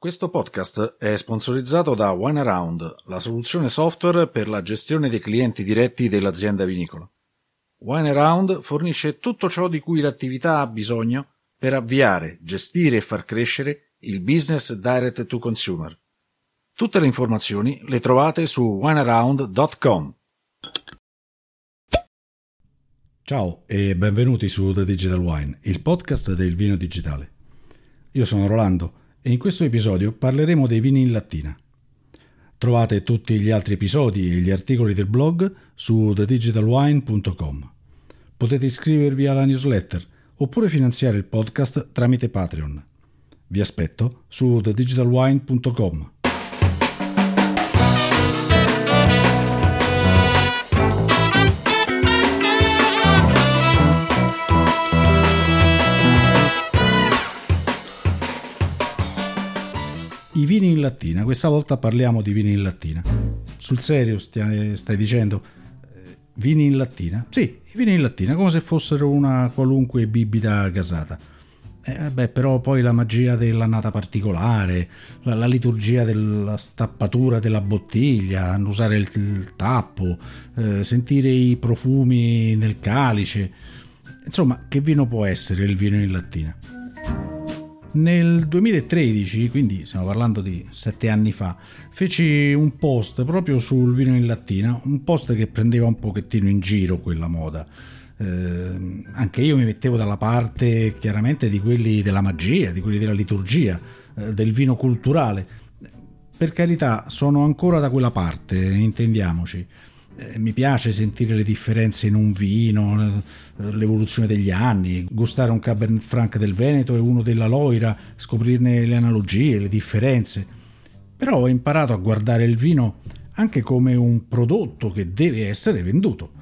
Questo podcast è sponsorizzato da WineAround, la soluzione software per la gestione dei clienti diretti dell'azienda vinicola. WineAround fornisce tutto ciò di cui l'attività ha bisogno per avviare, gestire e far crescere il business direct to consumer. Tutte le informazioni le trovate su winearound.com. Ciao e benvenuti su The Digital Wine, il podcast del vino digitale. Io sono Rolando e in questo episodio parleremo dei vini in lattina. Trovate tutti gli altri episodi e gli articoli del blog su thedigitalwine.com. Potete iscrivervi alla newsletter oppure finanziare il podcast tramite Patreon. Vi aspetto su thedigitalwine.com. I vini in lattina, questa volta parliamo di vini in lattina. Sul serio stai, stai dicendo eh, vini in lattina? Sì, i vini in lattina, come se fossero una qualunque bibita gasata. Eh, beh, però poi la magia dell'annata particolare, la, la, liturgia della stappatura della bottiglia, annusare il, il tappo, eh, sentire i profumi nel calice. Insomma, che vino può essere il vino in lattina? Nel 2013, quindi stiamo parlando di sette anni fa, feci un post proprio sul vino in lattina, un post che prendeva un pochettino in giro quella moda. Eh, anche io mi mettevo dalla parte chiaramente di quelli della magia, di quelli della liturgia, eh, del vino culturale. Per carità, sono ancora da quella parte, intendiamoci. Eh, mi piace sentire le differenze in un vino, eh, l'evoluzione degli anni, gustare un Cabernet Franc del Veneto e uno della Loira, scoprirne le analogie, le differenze. Però ho imparato a guardare il vino anche come un prodotto che deve essere venduto.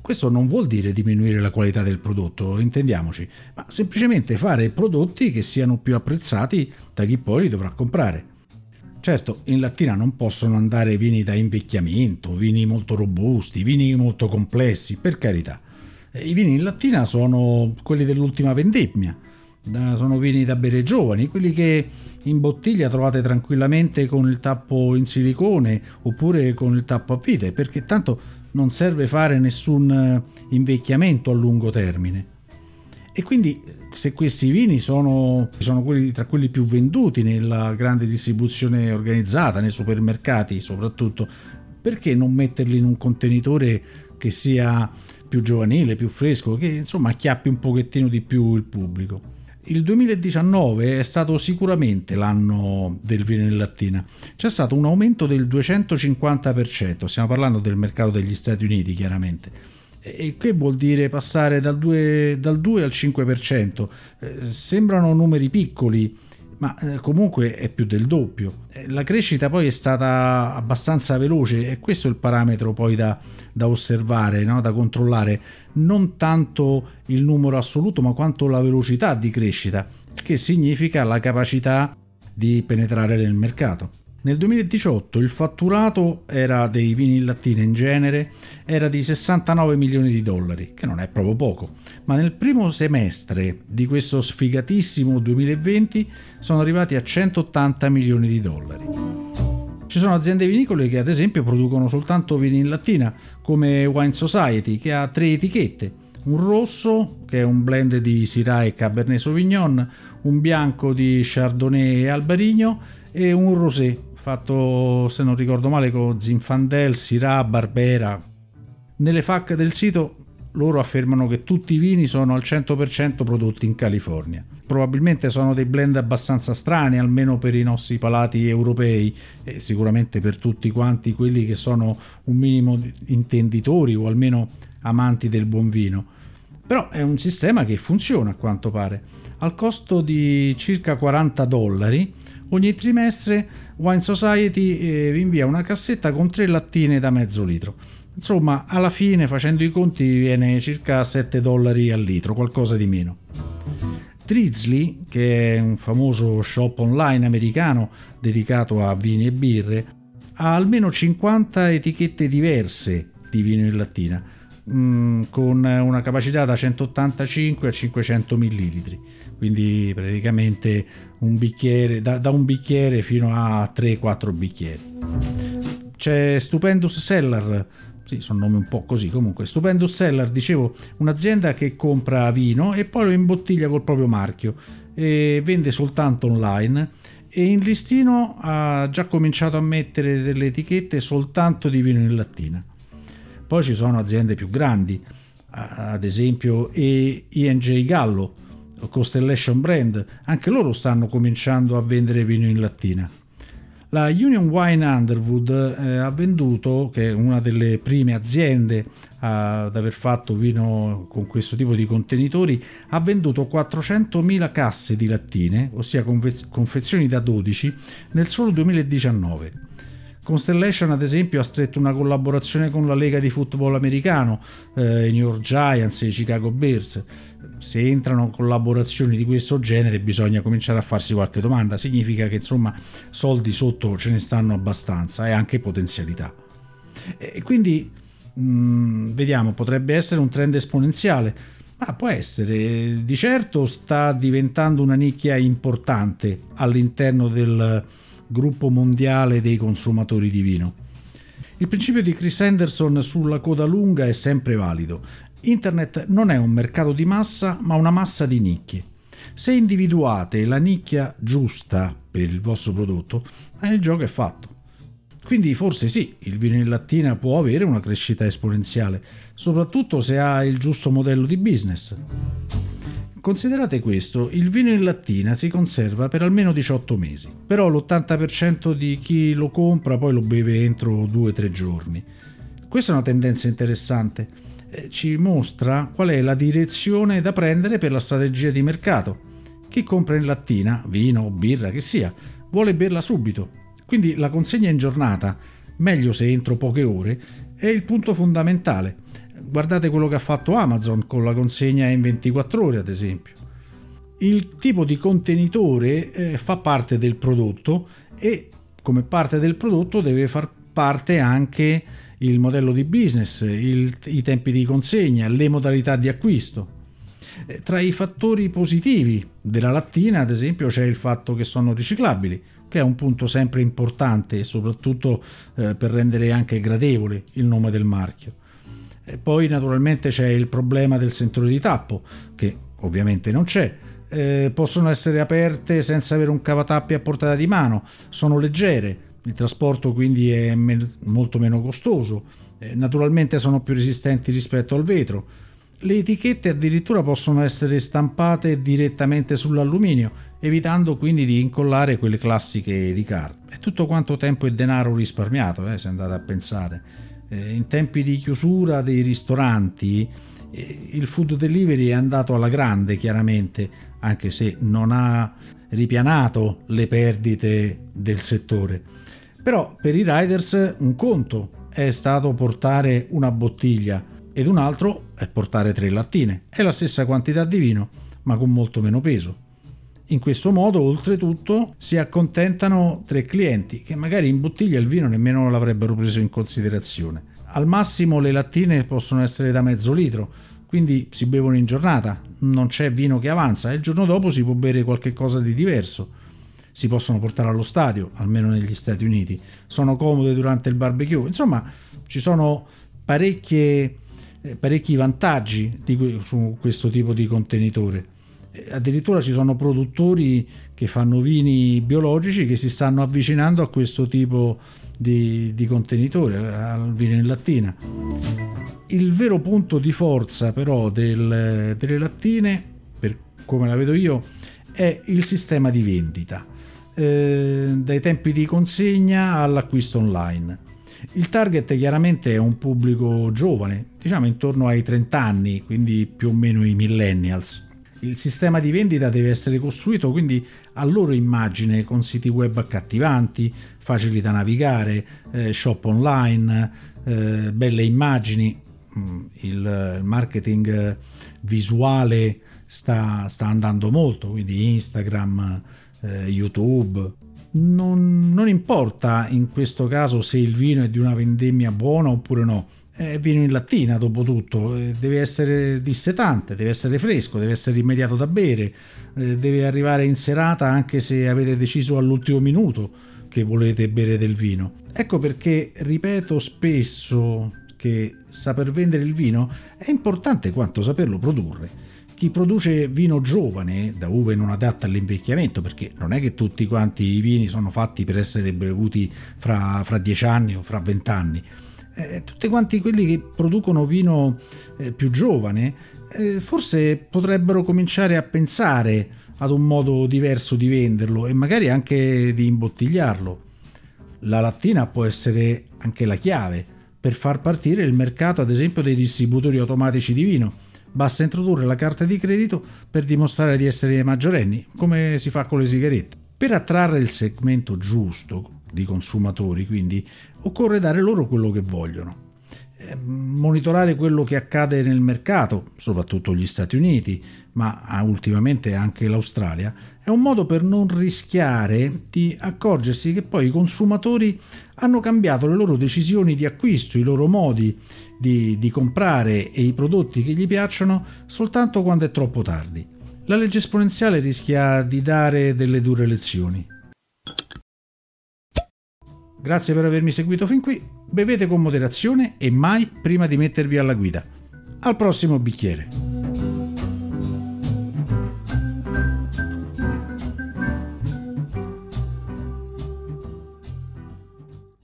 Questo non vuol dire diminuire la qualità del prodotto, intendiamoci, ma semplicemente fare prodotti che siano più apprezzati da chi poi li dovrà comprare. Certo, in lattina non possono andare vini da invecchiamento, vini molto robusti, vini molto complessi, per carità. I vini in lattina sono quelli dell'ultima vendemmia, sono vini da bere giovani, quelli che in bottiglia trovate tranquillamente con il tappo in silicone oppure con il tappo a vite, perché tanto non serve fare nessun invecchiamento a lungo termine. E quindi se questi vini sono, sono quelli, tra quelli più venduti nella grande distribuzione organizzata, nei supermercati soprattutto, perché non metterli in un contenitore che sia più giovanile, più fresco, che insomma acchiappi un pochettino di più il pubblico? Il 2019 è stato sicuramente l'anno del vino in lattina. C'è stato un aumento del 250%, stiamo parlando del mercato degli Stati Uniti chiaramente e che vuol dire passare dal 2, dal 2 al 5%. Eh, sembrano numeri piccoli, ma eh, comunque è più del doppio. Eh, la crescita poi è stata abbastanza veloce e questo è il parametro poi da, da osservare, no? da controllare, non tanto il numero assoluto, ma quanto la velocità di crescita, che significa la capacità di penetrare nel mercato. Nel 2018 il fatturato dei vini in lattina in genere era di 69 milioni di dollari, che non è proprio poco, ma nel primo semestre di questo sfigatissimo 2020 sono arrivati a 180 milioni di dollari. Ci sono aziende vinicole che ad esempio producono soltanto vini in lattina, come Wine Society, che ha tre etichette, un rosso, che è un blend di Syrah e Cabernet Sauvignon, un bianco di Chardonnay e Albarigno e un rosé fatto, se non ricordo male, con Zinfandel, Syrah, Barbera. Nelle FAC del sito loro affermano che tutti i vini sono al 100% prodotti in California. Probabilmente sono dei blend abbastanza strani, almeno per i nostri palati europei e sicuramente per tutti quanti quelli che sono un minimo intenditori o almeno amanti del buon vino. Però è un sistema che funziona a quanto pare. Al costo di circa 40 dollari, ogni trimestre Wine Society eh, vi invia una cassetta con tre lattine da mezzo litro Insomma, alla fine, facendo i conti, viene circa 7 dollari al litro, qualcosa di meno. Drizzly, che è un famoso shop online americano dedicato a vini e birre, ha almeno 50 etichette diverse di vino in lattina, mm, con una capacità da 185 a 500 ml, quindi praticamente un bicchiere, da, da un bicchiere fino a 3-4 bicchieri. C'è Stupendous Cellar, sì, sono nomi un po' così. Comunque, Stupendous Cellar, dicevo, un'azienda che compra vino e poi lo imbottiglia col proprio marchio e vende soltanto online e in listino ha già cominciato a mettere delle etichette soltanto di vino in lattina. Poi ci sono aziende più grandi, ad esempio INJ Gallo, Constellation Brand, anche loro stanno cominciando a vendere vino in lattina. La Union Wine Underwood eh, ha venduto, che è una delle prime aziende ad aver fatto vino con questo tipo di contenitori, ha venduto 400.000 casse di lattine, ossia confezioni da 12, nel solo 2019. Constellation, ad esempio, ha stretto una collaborazione con la Lega di football americano, eh, i New York Giants e i Chicago Bears. Se entrano collaborazioni di questo genere bisogna cominciare a farsi qualche domanda, significa che insomma soldi sotto ce ne stanno abbastanza e anche potenzialità. E quindi mh, mm, vediamo, potrebbe essere un trend esponenziale, ma può essere, di certo sta diventando una nicchia importante all'interno del gruppo mondiale dei consumatori di vino. Il principio di Chris Anderson sulla coda lunga è sempre valido Internet non è un mercato di massa, ma una massa di nicchie. Se individuate la nicchia giusta per il vostro prodotto, il gioco è fatto. Quindi forse sì, il vino in lattina può avere una crescita esponenziale, soprattutto se ha il giusto modello di business. Considerate questo, il vino in lattina si conserva per almeno 18 mesi, però l'80% di chi lo compra poi lo beve entro 2-3 giorni. Questa è una tendenza interessante eh, ci mostra qual è la direzione da prendere per la strategia di mercato. Chi compra in lattina, vino o birra che sia, vuole berla subito. Quindi la consegna in giornata, meglio se entro poche ore, è il punto fondamentale. Guardate quello che ha fatto Amazon con la consegna in 24 ore, ad esempio. Il tipo di contenitore eh, fa parte del prodotto e come parte del prodotto deve far parte anche il modello di business, il, i tempi di consegna, le modalità di acquisto. Eh, tra i fattori positivi della lattina, ad esempio, c'è il fatto che sono riciclabili, che è un punto sempre importante, soprattutto eh, per rendere anche gradevole il nome del marchio. E poi naturalmente c'è il problema del sensore di tappo, che ovviamente non c'è. Eh, possono essere aperte senza avere un cavatappi a portata di mano, sono leggere, il trasporto quindi è me- molto meno costoso, eh, naturalmente sono più resistenti rispetto al vetro. Le etichette addirittura possono essere stampate direttamente sull'alluminio, evitando quindi di incollare quelle classiche di carta. È tutto quanto tempo e denaro risparmiato, eh, se andate a pensare. Eh, in tempi di chiusura dei ristoranti, eh, il food delivery è andato alla grande, chiaramente, anche se non ha ripianato le perdite del settore però per i riders un conto è stato portare una bottiglia ed un altro è portare tre lattine. È la stessa quantità di vino, ma con molto meno peso. In questo modo, oltretutto, si accontentano tre clienti che magari in bottiglia il vino nemmeno l'avrebbero preso in considerazione. Al massimo le lattine possono essere da mezzo litro, quindi si bevono in giornata, non c'è vino che avanza e il giorno dopo si può bere qualche cosa di diverso si possono portare allo stadio, almeno negli Stati Uniti, sono comode durante il barbecue, insomma ci sono eh, parecchi vantaggi di, su questo tipo di contenitore. Addirittura ci sono produttori che fanno vini biologici che si stanno avvicinando a questo tipo di, di contenitore, al vino in lattina. Il vero punto di forza però del, delle lattine, per come la vedo io, è il sistema di vendita, eh, dai tempi di consegna all'acquisto online. Il target chiaramente è un pubblico giovane, diciamo intorno ai 30 anni, quindi più o meno i millennials. Il sistema di vendita deve essere costruito quindi a loro immagine con siti web accattivanti, facili da navigare, eh, shop online, eh, belle immagini. Mm, il marketing visuale sta, sta andando molto, quindi Instagram, eh, YouTube. Non, non importa in questo caso se il vino è di una vendemmia buona oppure no, è vino in lattina dopo tutto, eh, deve essere dissetante, deve essere fresco, deve essere immediato da bere, eh, deve arrivare in serata anche se avete deciso all'ultimo minuto che volete bere del vino. Ecco perché ripeto spesso che saper vendere il vino è importante quanto saperlo produrre. Chi produce vino giovane, da uve non adatte all'invecchiamento, perché non è che tutti quanti i vini sono fatti per essere bevuti fra 10 anni o fra 20 anni, eh, tutti quanti quelli che producono vino eh, più giovane eh, forse potrebbero cominciare a pensare ad un modo diverso di venderlo e magari anche di imbottigliarlo. La lattina può essere anche la chiave per far partire il mercato, ad esempio, dei distributori automatici di vino. Basta introdurre la carta di credito per dimostrare di essere maggiorenni, come si fa con le sigarette. Per attrarre il segmento giusto, di consumatori, quindi occorre dare loro quello che vogliono. Eh, monitorare quello che accade nel mercato, soprattutto gli Stati Uniti, ma ah, ultimamente anche l'Australia, è un modo per non rischiare di accorgersi che poi i consumatori hanno cambiato le loro decisioni di acquisto, i loro modi di, di comprare e i prodotti che gli piacciono soltanto quando è troppo tardi. La legge esponenziale rischia di dare delle dure lezioni. Grazie per avermi seguito fin qui, bevete con moderazione e mai prima di mettervi alla guida. Al prossimo bicchiere.